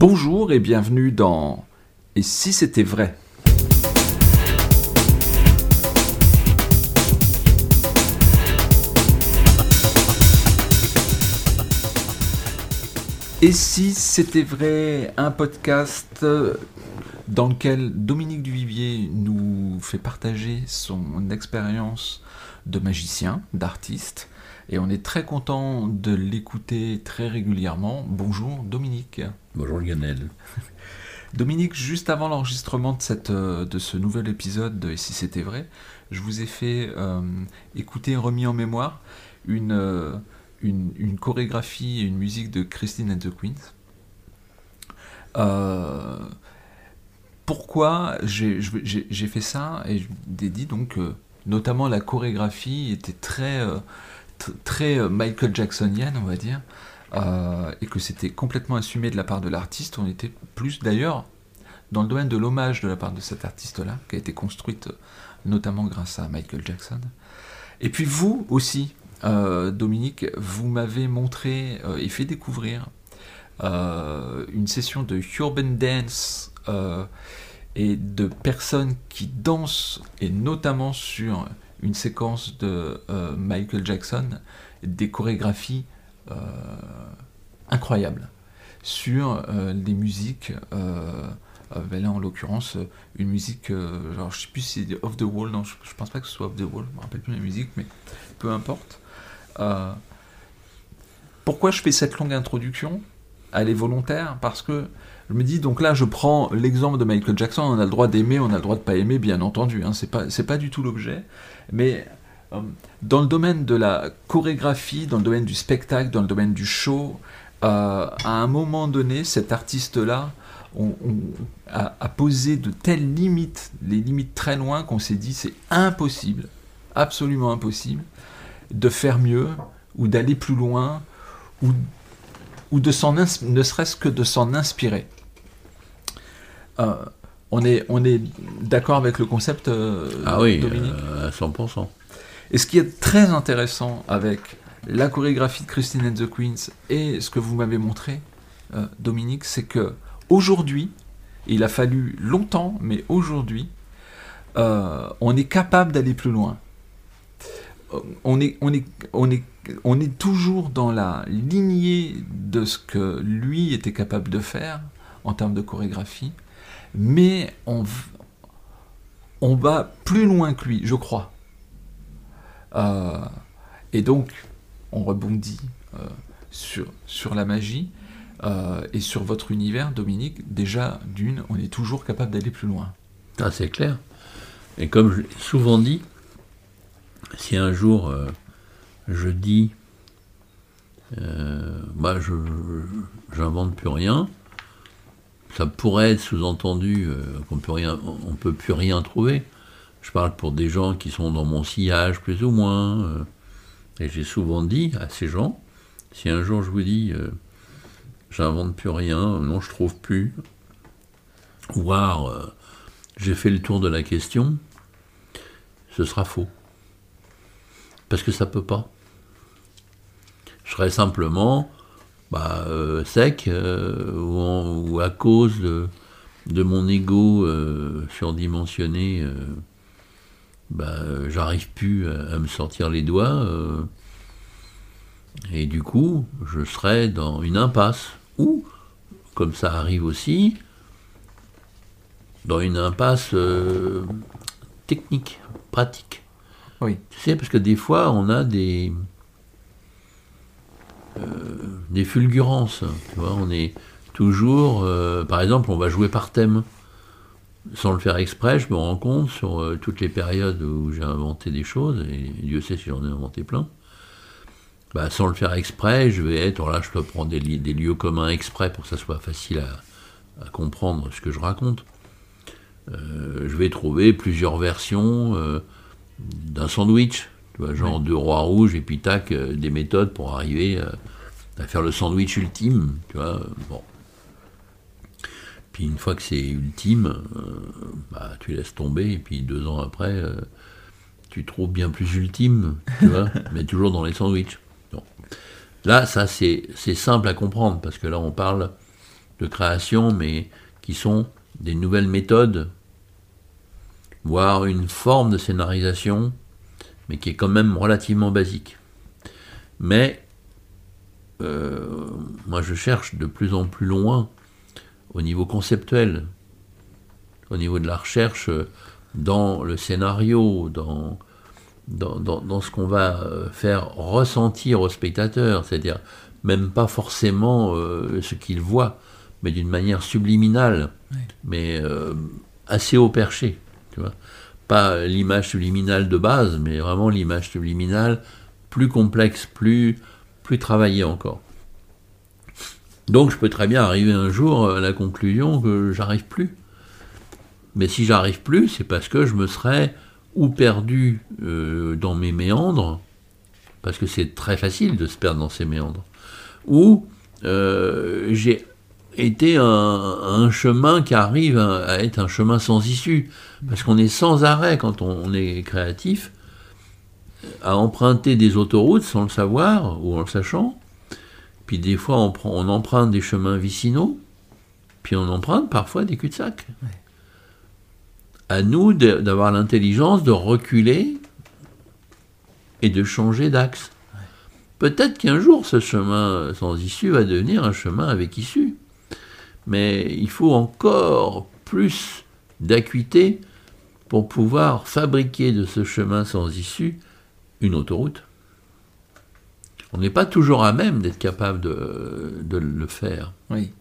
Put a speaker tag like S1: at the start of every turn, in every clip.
S1: Bonjour et bienvenue dans Et si c'était vrai? Et si c'était vrai, un podcast dans lequel Dominique Duvivier nous fait partager son expérience de magicien, d'artiste, et on est très content de l'écouter très régulièrement. Bonjour Dominique.
S2: Bonjour Lionel.
S1: Dominique, juste avant l'enregistrement de, de ce nouvel épisode de Et si c'était vrai, je vous ai fait euh, écouter, remis en mémoire, une... Euh, chorégraphie et une musique de Christine and the Queens. Euh, pourquoi j'ai fait ça Et je dit donc notamment la chorégraphie était très, euh, très euh, Michael Jacksonienne, on va dire, et que c'était complètement assumé de la part de l'artiste. On était plus d'ailleurs dans le domaine de l'hommage de la part de cet artiste-là, qui a été construite notamment grâce à Michael Jackson. Et puis vous aussi, euh, Dominique, vous m'avez montré euh, et fait découvrir euh, une session de urban dance et de personnes qui dansent, et notamment sur une séquence de Michael Jackson, des chorégraphies incroyables sur des musiques. Ben là en l'occurrence une musique genre je sais plus si c'est off the wall non je, je, pense pas que ce soit off the wall je me rappelle plus la musique mais peu importe euh, pourquoi je fais cette longue introduction? Elle est volontaire parce que je me dis, donc là, je prends l'exemple de Michael Jackson, on a le droit d'aimer, on a le droit de pas aimer, bien entendu, hein, c'est pas, pas du tout l'objet, mais euh, dans le domaine de la chorégraphie, dans le domaine du spectacle, dans le domaine du show, euh, à un moment donné, cet artiste-là a, a, posé de telles limites, les limites très loin, qu'on s'est dit, c'est impossible, absolument impossible, de faire mieux ou d'aller plus loin ou, ou de s'en ne serait-ce que de s'en inspirer. Euh, on est, on est d'accord avec le concept, euh,
S2: ah oui, euh, à 100%.
S1: Et ce qui est très intéressant avec la chorégraphie de Christine and the Queens et ce que vous m'avez montré, Dominique, c'est que aujourd'hui, il a fallu longtemps, mais aujourd'hui, on est capable d'aller plus loin on est, on, est, on, est, on est toujours dans la lignée de ce que lui était capable de faire en termes de chorégraphie, mais on, on va plus loin que lui, je crois. Euh, et donc, on rebondit euh, sur, sur la magie euh, et sur votre univers, Dominique. Déjà, d'une, on est toujours capable d'aller plus loin.
S2: Ah, c'est clair. Et comme je l'ai souvent dit, si un jour je dis, bah, je j'invente plus rien, ça pourrait être sous-entendu qu'on peut rien, on peut plus rien trouver. Je parle pour des gens qui sont dans mon sillage plus ou moins, et j'ai souvent dit à ces gens, si un jour je vous dis, j'invente plus rien, non je trouve plus, voire j'ai fait le tour de la question, ce sera faux parce que ça peut pas. Je serais simplement bah, euh, sec euh, ou, à cause de, mon ego euh, surdimensionné, bah, j'arrive plus à, me sortir les doigts. et du coup, je serais dans une impasse. Ou, comme ça arrive aussi, dans une impasse technique, pratique.
S1: Oui.
S2: Tu sais, parce que des fois, on a des, euh, des fulgurances. Tu vois, on est toujours. Euh, par exemple, on va jouer par thème. Sans le faire exprès, je me rends compte sur euh, toutes les périodes où j'ai inventé des choses, et Dieu sait si j'en ai inventé plein. Bah, sans le faire exprès, je vais être. là, je peux prendre des, des, lieux communs exprès pour que ça soit facile à, à comprendre ce que je raconte. je vais trouver plusieurs versions d'un sandwich, tu vois, genre deux rois rouges et puis tac, euh, des méthodes pour arriver euh, à faire le sandwich ultime, tu vois, bon. Puis une fois que c'est ultime, euh, bah, tu laisses tomber et puis deux ans après, tu trouves bien plus ultime, tu vois, mais toujours dans les sandwichs. Là, ça c'est simple à comprendre parce que là on parle de création, mais qui sont des nouvelles méthodes, voire une forme de scénarisation, mais qui est quand même relativement basique. Mais euh, moi je cherche de plus en plus loin au niveau conceptuel, au niveau de la recherche dans le scénario, dans, dans, ce qu'on va euh, faire ressentir au spectateur, c'est-à-dire même pas forcément euh, ce qu'il voit, mais d'une manière subliminale, mais euh, assez haut perché, tu vois. Pas l'image subliminale de base, mais vraiment l'image subliminale plus complexe, plus, plus travaillée encore. Donc je peux très bien arriver un jour à la conclusion que j'arrive plus. Mais si j'arrive plus, c'est parce que je me serais ou perdu euh, dans mes méandres, parce que c'est très facile de se perdre dans ces méandres, ou euh, j'ai été un, chemin qui arrive à, être un chemin sans issue, parce qu'on est sans arrêt quand on, est créatif à emprunter des autoroutes sans le savoir ou en le sachant, puis des fois on, on emprunte des chemins vicinaux, puis on emprunte parfois des cul-de-sac. À nous d'avoir l'intelligence de reculer et de changer d'axe. Peut-être qu'un jour, ce chemin sans issue va devenir un chemin avec issue. Mais il faut encore plus d'acuité pour pouvoir fabriquer de ce chemin sans issue une autoroute. On n'est pas toujours à même d'être capable de, le faire.
S1: Oui.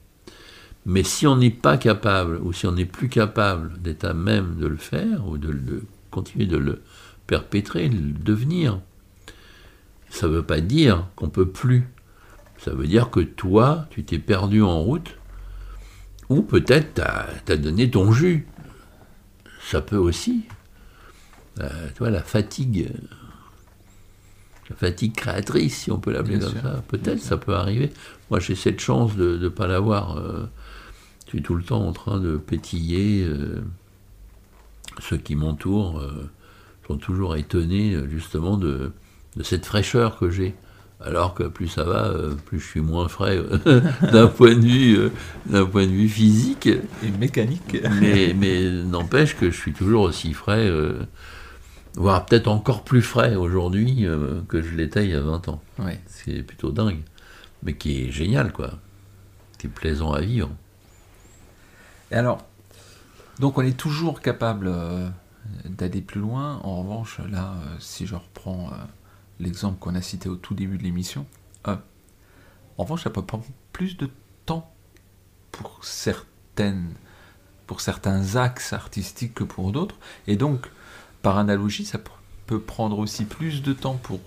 S2: Mais si on n'est pas capable, ou si on n'est plus capable d'être à même de le faire, ou de continuer de le perpétrer, de le devenir, ça ne veut pas dire qu'on peut plus. Ça veut dire que toi, tu t'es perdu en route, ou peut-être tu as, donné ton jus. Ça peut aussi. Euh, tu vois, la fatigue, fatigue créatrice, si on peut l'appeler comme ça, peut-être ça peut arriver. Moi, j'ai cette chance de ne pas l'avoir. Euh, je suis tout le temps en train de pétiller. Euh, ceux qui m'entourent sont toujours étonnés, justement, de, de cette fraîcheur que j'ai. Alors que plus ça va, euh, plus je suis moins frais euh, d'un point de vue, euh, d'un point de vue physique
S1: et mécanique.
S2: mais, mais n'empêche que je suis toujours aussi frais, voire peut-être encore plus frais aujourd'hui que je l'étais il y a 20 ans.
S1: Ouais.
S2: C'est plutôt dingue, mais qui est génial, quoi. Qui est plaisant à vivre.
S1: Et alors, donc on est toujours capable d'aller plus loin. En revanche, là, si je reprends l'exemple qu'on a cité au tout début de l'émission. Euh, en revanche, ça peut prendre plus de temps pour certaines, pour certains axes artistiques que pour d'autres, et donc, par analogie, ça peut prendre aussi plus de temps pour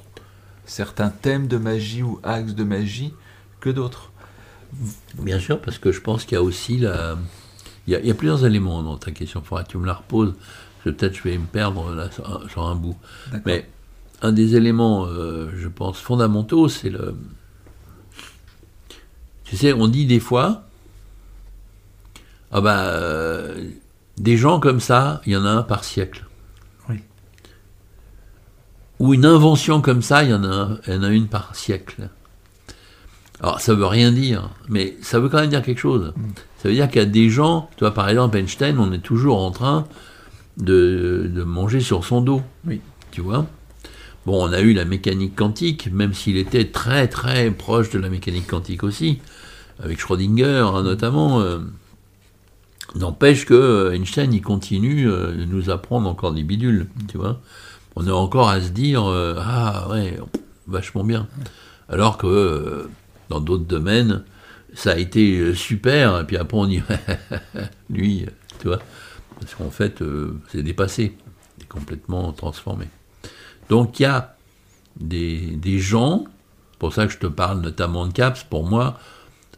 S1: certains thèmes de magie ou axes de magie que d'autres.
S2: Bien sûr, parce que je pense qu'il y a aussi la... Il y, a, plusieurs éléments dans ta question. Il faudra que tu me la reposes. Peut-être je vais me perdre là sur un bout. Mais un des éléments, euh, je pense, fondamentaux, c'est le. Tu sais, on dit des fois, ah ben, euh, des gens comme ça, il y en a un par siècle. Ou une invention comme ça, il y en a, il y en a une par siècle. Alors, ça veut rien dire, mais ça veut quand même dire quelque chose. Mm. Ça veut dire qu'il y a des gens, tu vois, par exemple, Einstein, on est toujours en train de, de manger sur son dos.
S1: Oui.
S2: Tu vois? Bon, on a eu la mécanique quantique, même s'il était très très proche de la mécanique quantique aussi, avec Schrödinger hein, notamment. Euh, n'empêche que euh, Einstein, il continue euh, de nous apprendre encore des bidules, tu vois? On est encore à se dire, ah ouais, vachement bien. Alors que dans d'autres domaines, ça a été super, et puis après on dit, lui, tu vois, parce qu'en fait, c'est dépassé, complètement transformé. Donc il y a des, gens, pour ça que je te parle notamment de CAPS, pour moi,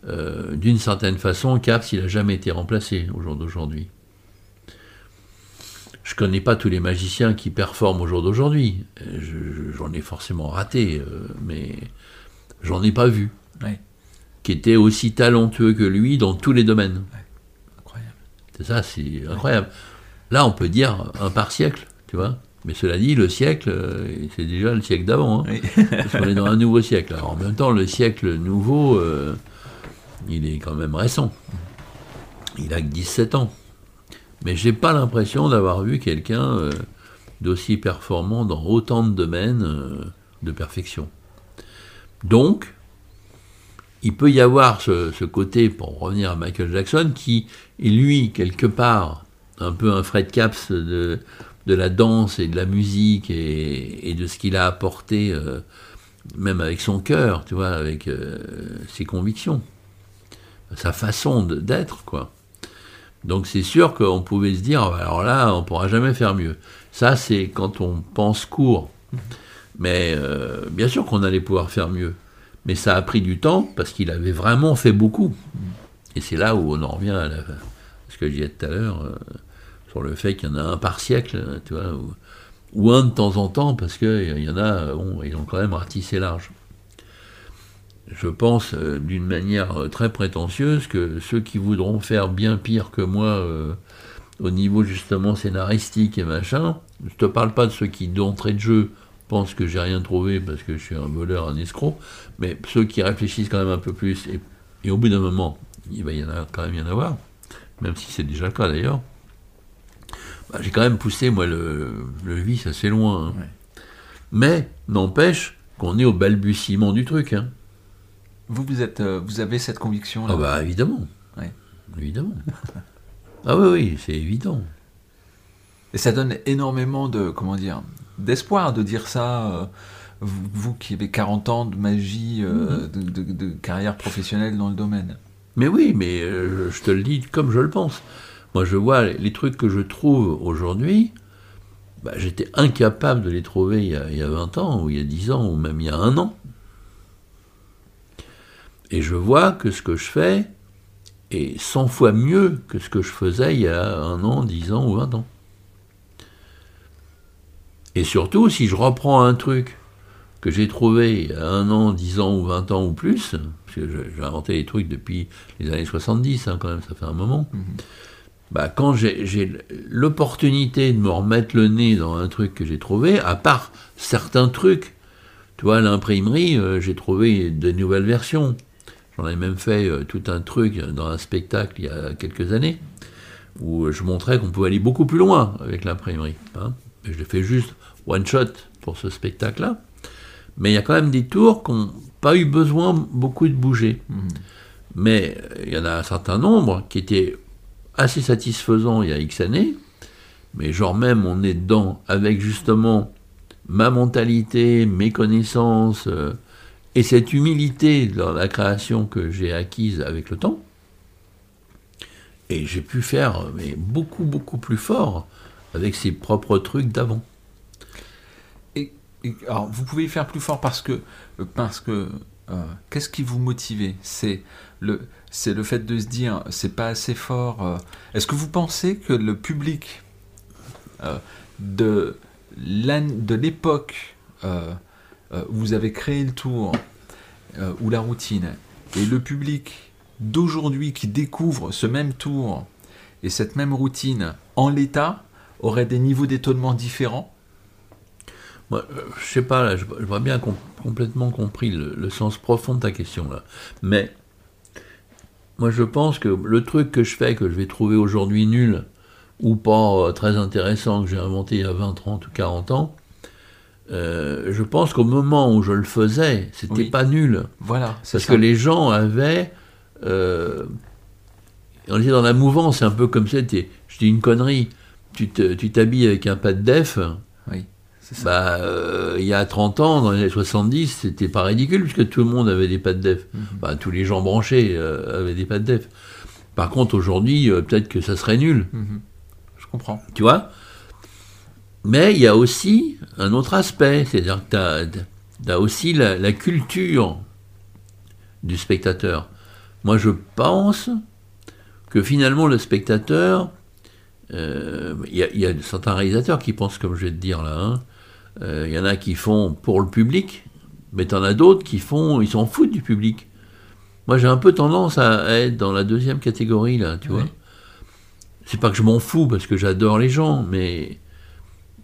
S2: euh, d'une certaine façon, CAPS, il n'a jamais été remplacé au jour d'aujourd'hui. Je ne connais pas tous les magiciens qui performent au jour d'aujourd'hui. J'en ai forcément raté, euh, mais j'en ai pas vu. Qui était aussi talentueux que lui dans tous les domaines.
S1: Incroyable.
S2: C'est ça, c'est incroyable. Là, on peut dire un par siècle, tu vois. Mais cela dit, le siècle, euh, c'est déjà le siècle d'avant. Hein, Parce qu'on est dans un nouveau siècle. Alors, en même temps, le siècle nouveau, euh, Il est quand même récent. Il a que 17 ans. Mais j'ai pas l'impression d'avoir vu quelqu'un euh, d'aussi performant dans autant de domaines euh, de perfection. Donc, il peut y avoir ce, côté, pour revenir à Michael Jackson, qui est lui, quelque part, un peu un Fred Caps de, la danse et de la musique et, de ce qu'il a apporté, euh, même avec son cœur, tu vois, avec ses convictions, sa façon d'être, quoi. Donc c'est sûr qu'on pouvait se dire, alors là, on pourra jamais faire mieux. Ça, c'est quand on pense court. Mais euh, bien sûr qu'on allait pouvoir faire mieux. Mais ça a pris du temps parce qu'il avait vraiment fait beaucoup. Et c'est là où on en revient à, la, ce que je disais tout à l'heure, euh, sur le fait qu'il y en a un par siècle, tu vois, ou, un de temps en temps, parce qu'il y en a, ils ont quand même ratissé large. Je pense euh, d'une manière euh, très prétentieuse que ceux qui voudront faire bien pire que moi euh, au niveau justement scénaristique et machin, je te parle pas de ceux qui d'entrée de jeu pensent que j'ai rien trouvé parce que je suis un voleur, un escroc, mais ceux qui réfléchissent quand même un peu plus et, et au bout d'un moment, il va y en a quand même y en avoir, même si c'est déjà le cas d'ailleurs. Bah, j'ai quand même poussé moi le, le vice assez loin. Hein.
S1: Ouais.
S2: Mais n'empêche qu'on est au balbutiement du truc. Hein.
S1: Vous, vous, êtes, euh, vous avez cette conviction là
S2: Ah bah évidemment. Évidemment. ah oui, oui, c'est évident.
S1: Et ça donne énormément de, comment dire, d'espoir de dire ça. euh, vous, vous qui avez 40 ans de magie, euh, de, de- de carrière professionnelle dans le domaine.
S2: Mais oui, mais euh, je te le dis comme je le pense. Moi, je vois les, les trucs que je trouve aujourd'hui, bah, j'étais incapable de les trouver il y, a, il y a 20 ans, ou il y a 10 ans, ou même il y a un an. Et je vois que ce que je fais est 100 fois mieux que ce que je faisais il y a un an, 10 ans ou 20 ans. Et surtout, si je reprends un truc que j'ai trouvé il y a un an, 10 ans ou 20 ans ou plus, parce que j'ai inventé des trucs depuis les années 70, hein, quand même, ça fait un moment, bah, quand j'ai l'opportunité de me remettre le nez dans un truc que j'ai trouvé, à part certains trucs, tu vois, l'imprimerie, euh, j'ai trouvé de nouvelles versions. J'en ai même fait euh, tout un truc dans un spectacle il y a quelques années, où je montrais qu'on pouvait aller beaucoup plus loin avec l'imprimerie. Hein. Je l'ai fait juste one shot pour ce spectacle-là. Mais il y a quand même des tours qui n'ont pas eu besoin beaucoup de bouger.
S1: Mhm.
S2: Mais euh, il y en a un certain nombre qui étaient assez satisfaisants il y a X années, mais genre même on est dedans avec justement ma mentalité, mes connaissances euh, et cette humilité dans la création que j'ai acquise avec le temps. Et j'ai pu faire mais beaucoup beaucoup plus fort avec ces propres trucs d'avant.
S1: Et, alors, vous pouvez faire plus fort parce que, parce que, euh, qu'est-ce qui vous motivait? C'est le, c'est le fait de se dire, c'est pas assez fort. euh. Est-ce que vous pensez que le public euh, de l'époque vous avez créé le tour euh, ou la routine et le public d'aujourd'hui qui découvre ce même tour et cette même routine en l'état aurait des niveaux d'étonnement différents?
S2: Moi, euh, je sais pas, là, je vois bien com- complètement compris le, sens profond de ta question là. Mais moi, je pense que le truc que je fais, que je vais trouver aujourd'hui nul ou pas euh, très intéressant, que j'ai inventé il y a 20, 30 ou 40 ans, euh, je pense qu'au moment où je le faisais, c'était
S1: Oui.
S2: pas nul.
S1: Voilà, c'est
S2: Parce
S1: ça.
S2: que les gens avaient. euh, on était dans la mouvance, c'est un peu comme ça. t'es- Je dis une connerie. Tu t'habilles avec un pas de def.
S1: Oui, ça.
S2: Bah, euh, il y a 30 ans, dans les années 70, c'était pas ridicule, puisque tout le monde avait des pattes def.
S1: Mhm.
S2: Bah, tous les gens branchés avaient des pattes def. Par contre, aujourd'hui, peut-être que ça serait nul,
S1: Mhm. Je comprends.
S2: tu vois? Mais il y a aussi un autre aspect, c'est-à-dire que tu as, aussi la, la culture du spectateur. Moi, je pense que finalement, le spectateur, euh, il y, a- il y a certains réalisateurs qui pensent comme je vais te dire là. hein. Euh, Il y en a qui font pour le public, mais tu en as d'autres qui font, ils s'en foutent du public. Moi, j'ai un peu tendance à être dans la deuxième catégorie là, tu
S1: Oui.
S2: vois. C'est pas que je m'en fous parce que j'adore les gens, mais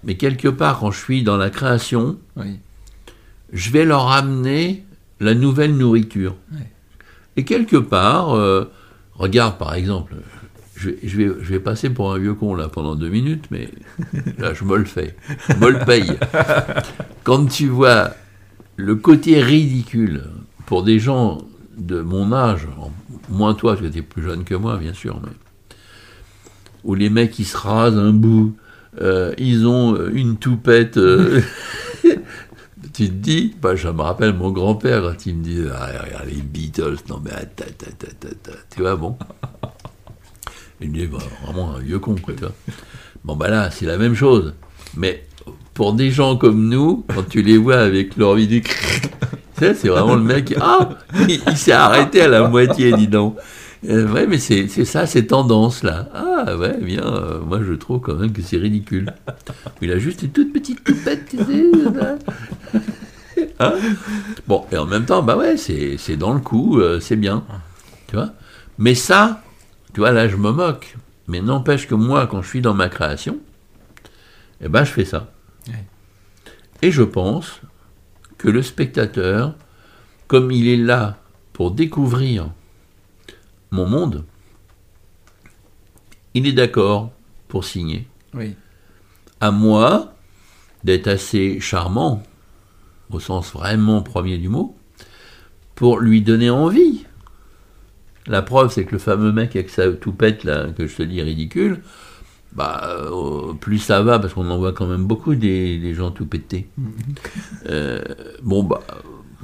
S2: mais quelque part, quand je suis dans la création,
S1: Oui.
S2: je vais leur amener la nouvelle nourriture. Et quelque part, euh, regarde par exemple, je, je vais, je vais passer pour un vieux con là pendant deux minutes, mais là je me le fais, je me le paye. Quand tu vois le côté ridicule pour des gens de mon âge, moins toi parce que tu es plus jeune que moi bien sûr, mais où les mecs ils se rasent un bout, euh, ils ont une toupette. euh, tu te dis, bah, je me rappelle mon grand-père quand il me dit ah, regarde les Beatles, non mais attends, tu vois, bon. Il me dit, bah, vraiment un vieux con, quoi, tu vois. Bon, bah là, c'est la même chose. Mais pour des gens comme nous, quand tu les vois avec leur tu sais, c'est vraiment le mec, ah, il, il s'est arrêté à la moitié, dis donc. Euh, ouais, mais c'est c'est ça, ces tendances-là. Ah, ouais, bien, euh, moi je trouve quand même que c'est ridicule. Il a juste une toute petite toupette, tu sais. là. Hein? Bon, et en même temps, bah ouais, c'est c'est dans le coup, euh, c'est bien. Tu vois? Mais ça, tu vois, là je me moque. Mais n'empêche que moi, quand je suis dans ma création, eh ben je fais ça.
S1: Ouais.
S2: Et je pense que le spectateur, comme il est là pour découvrir mon monde, il est d'accord pour signer.
S1: Oui.
S2: À moi d'être assez charmant, au sens vraiment premier du mot, pour lui donner envie. La preuve, c'est que le fameux mec avec sa toupette, là, que je te dis ridicule, bah, euh, plus ça va, parce qu'on en voit quand même beaucoup des, des gens tout pétés. Euh, bon, bah,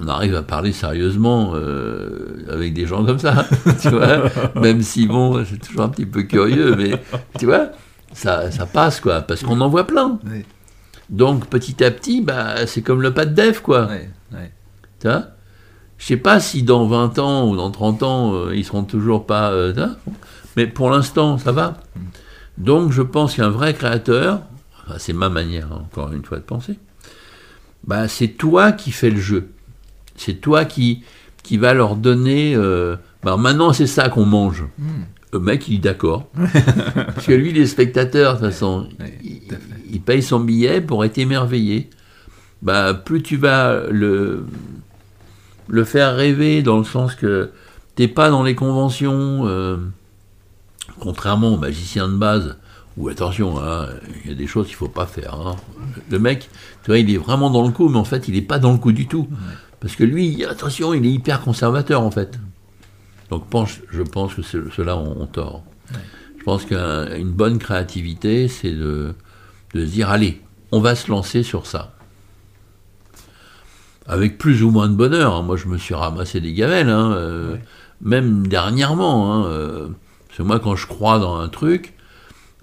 S2: on arrive à parler sérieusement euh, avec des gens comme ça, tu vois, même si, bon, c'est toujours un petit peu curieux, mais, tu vois, ça, ça passe, quoi, parce qu'on en voit plein.
S1: Oui.
S2: Donc, petit à petit, bah, c'est comme le pas de dev, quoi.
S1: Ouais. Ouais.
S2: Tu vois Je sais pas si dans 20 ans ou dans 30 ans, euh, ils seront toujours pas. euh, mais pour l'instant, ça va. Donc, je pense qu'un vrai créateur, enfin, c'est ma manière, encore une fois, de penser, bah, c'est toi qui fais le jeu. C'est toi qui, qui va leur donner. euh, bah, maintenant, c'est ça qu'on mange.
S1: Hmm.
S2: Le mec, il est d'accord. Parce que lui, de toute façon, il,
S1: tout à fait.
S2: il paye son billet pour être émerveillé. Bah, plus tu vas le, le faire rêver dans le sens que t'es pas dans les conventions, euh, contrairement aux magiciens de base, où attention, hein, il y a des choses qu'il faut pas faire. hein. Le mec, tu vois, il est vraiment dans le coup, mais en fait, il est pas dans le coup du tout. Parce que lui, attention, il est hyper conservateur en fait. Donc pense- je pense que ce- ceux-là ont, tort. Je pense qu'une bonne créativité, c'est de, de se dire, allez, on va se lancer sur ça. Avec plus ou moins de bonheur. hein. Moi, je me suis ramassé des gamelles, euh,
S1: Ouais.
S2: même dernièrement. euh, parce que moi, quand je crois dans un truc,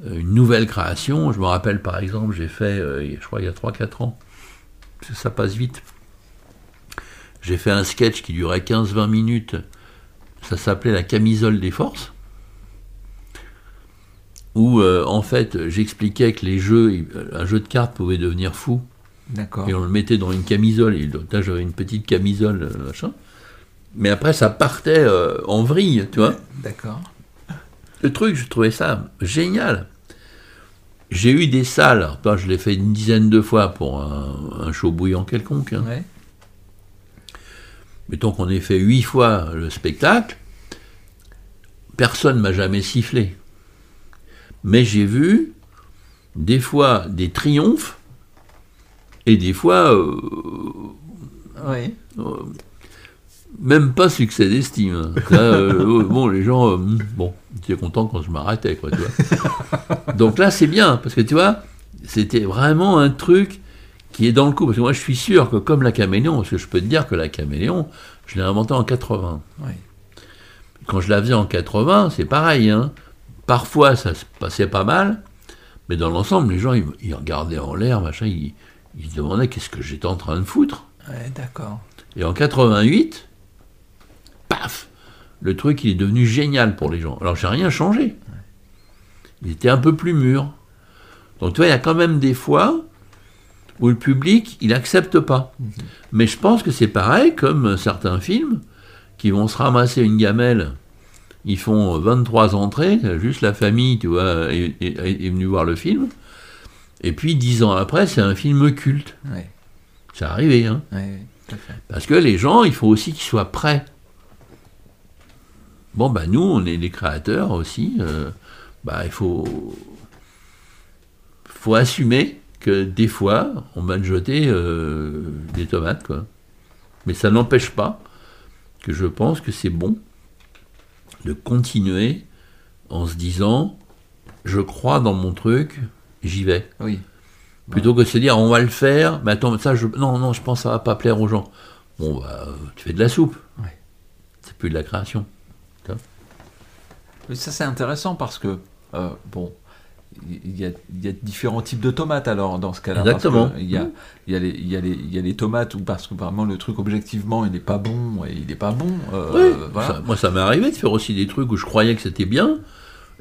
S2: une nouvelle création, je me rappelle par exemple, j'ai fait, euh, je crois, il y a 3-4 ans, parce que ça passe vite. J'ai fait un sketch qui durait 15-20 minutes. Ça s'appelait La camisole des forces. Où, euh, en fait, j'expliquais que les jeux, un jeu de cartes pouvait devenir fou.
S1: D'accord.
S2: Et on le mettait dans une camisole. Et là, j'avais une petite camisole, euh, machin. Mais après, ça partait euh, en vrille, tu vois.
S1: D'accord.
S2: Le truc, je trouvais ça génial. J'ai eu des salles, alors, toi, je l'ai fait une dizaine de fois pour un, un show bouillant quelconque. hein.
S1: Ouais.
S2: Mettons qu'on ait fait huit fois le spectacle, personne m'a jamais sifflé. Mais j'ai vu des fois des triomphes et des fois euh,
S1: Ouais.
S2: euh, même pas succès d'estime. hein. Euh, bon, les gens, euh, bon, j'étais content quand je m'arrêtais, quoi, tu vois. Donc là, c'est bien, parce que tu vois, c'était vraiment un truc qui est dans le coup. Parce que moi, je suis sûr que comme la caméléon, parce que je peux te dire que la caméléon, je l'ai inventée en 80.
S1: Ouais.
S2: Quand je la faisais en 80, c'est pareil. Hein. Parfois, ça se passait pas mal, mais dans l'ensemble, les gens, ils, ils regardaient en l'air, machin, ils, ils se demandaient qu'est-ce que j'étais en train de foutre.
S1: Ouais, d'accord.
S2: Et en 88, paf, le truc, il est devenu génial pour les gens. Alors, j'ai rien changé. Il était un peu plus mûr. Donc, tu vois, il y a quand même des fois où le public, il accepte pas. Mais je pense que c'est pareil comme certains films qui vont se ramasser une gamelle. Ils font 23 entrées, juste la famille, tu vois, est, est- est venue voir le film. Et puis, dix ans après, c'est un film culte.
S1: Ouais.
S2: C'est arrivé, hein.
S1: Ouais, ouais, tout à fait.
S2: Parce que les gens, il faut aussi qu'ils soient prêts Bon, bah nous, on est les créateurs aussi. euh, bah, il faut, faut assumer que des fois, on va jeter euh, des tomates, quoi. Mais ça n'empêche pas que je pense que c'est bon de continuer en se disant, je crois dans mon truc, j'y vais.
S1: Oui.
S2: Plutôt que de se dire, on va le faire, mais attends, ça, je, non, non, je pense que ça va pas plaire aux gens. Bon, bah, tu fais de la soupe.
S1: Ouais.
S2: C'est plus de la création.
S1: Mais ça c'est intéressant parce que euh, bon, il y a, il y a différents types de tomates alors dans ce cas-là.
S2: Exactement.
S1: Il y a, il y, a les, il y, a les, il y a les tomates où parce que vraiment le truc objectivement il n'est pas bon et il n'est pas bon. euh,
S2: Oui,
S1: voilà.
S2: ça- moi, ça m'est arrivé de faire aussi des trucs où je croyais que c'était bien.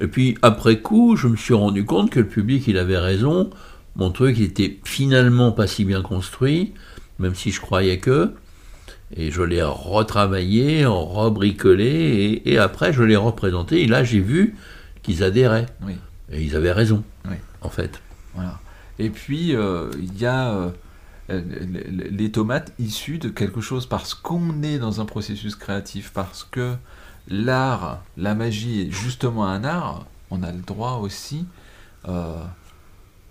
S2: Et puis, après coup, je me suis rendu compte que le public, il avait raison. Mon truc, il était finalement pas si bien construit, même si je croyais que. Et je l'ai retravaillé, rebricolé, et, et après, je l'ai représenté. Et là, j'ai vu qu'ils adhéraient.
S1: Oui.
S2: Et ils avaient raison,
S1: Oui.
S2: en fait.
S1: Voilà. Et puis, euh, il y a euh, les les tomates issues de quelque chose parce qu'on est dans un processus créatif, parce que l'art, la magie est justement un art, on a le droit aussi euh,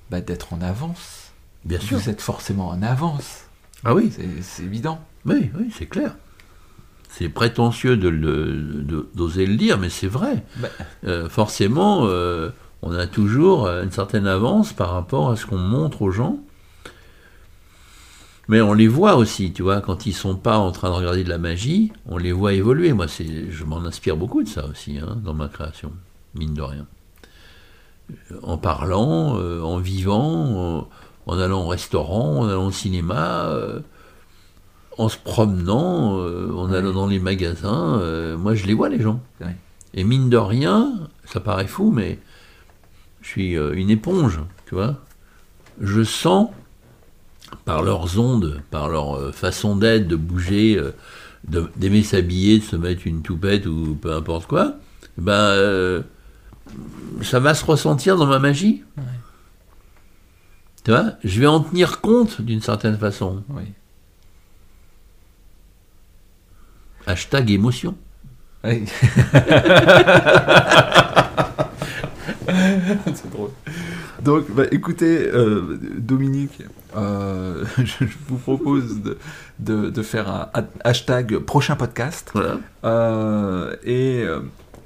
S1: bah, d'être en avance.
S2: Bien sûr.
S1: Vous êtes forcément en avance,
S2: Ah oui,
S1: c'est évident.
S2: Oui, oui, c'est clair. C'est prétentieux d'oser le dire, mais c'est vrai.
S1: Bah,
S2: Euh, forcément, euh, on a toujours une certaine avance par rapport à ce qu'on montre aux gens. Mais on les voit aussi, tu vois, quand ils sont pas en train de regarder de la magie, on les voit évoluer. Moi, c'est, je m'en inspire beaucoup de ça aussi, hein, dans ma création, mine de rien. En parlant, euh, en vivant, en, en allant au restaurant, en allant au cinéma, euh, en se promenant, euh, en
S1: Ouais.
S2: allant dans les magasins, euh, moi je les vois les gens.
S1: Ouais.
S2: Et mine de rien, ça paraît fou, mais je suis une éponge, tu vois. Je sens, par leurs ondes, par leur façon d'être, de bouger, d'aimer s'habiller, de se mettre une toupette ou peu importe quoi, ben, ça va se ressentir dans ma magie.
S1: Ouais.
S2: Tu vois, je vais en tenir compte d'une certaine façon.
S1: oui.
S2: Hashtag émotion.
S1: Oui. C'est drôle. Donc, bah, écoutez, euh, Dominique, euh, je, je vous propose de, de- de faire un ha- hashtag prochain podcast.
S2: Voilà.
S1: Euh, et,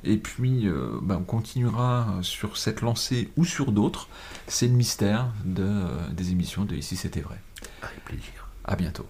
S1: et puis, euh, bah, on continuera sur cette lancée ou sur d'autres. C'est le mystère de, euh, des émissions de Ici C'était Vrai.
S2: Avec plaisir.
S1: À bientôt.